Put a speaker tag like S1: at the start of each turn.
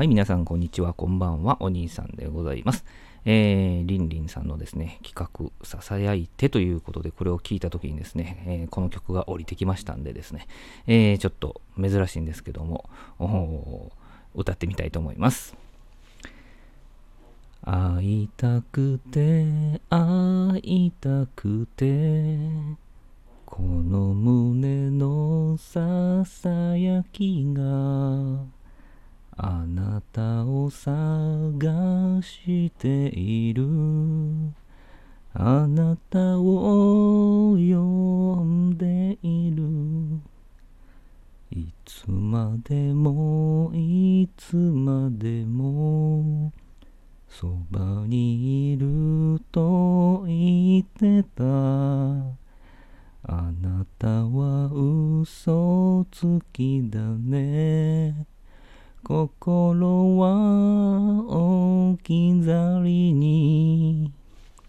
S1: はい、皆さん、こんにちは。こんばんは。お兄さんでございます。えー、りんりんさんのですね、企画、ささやいてということで、これを聞いたときにですね、えー、この曲が降りてきましたんでですね、えー、ちょっと珍しいんですけども、歌ってみたいと思います。会いたくて、会いたくて、この胸のささやきが、あなたを探している。あなたを呼んでいる。いつまでもいつまでもそばにいると言ってた。あなたは嘘つきだね。心は置き去りに。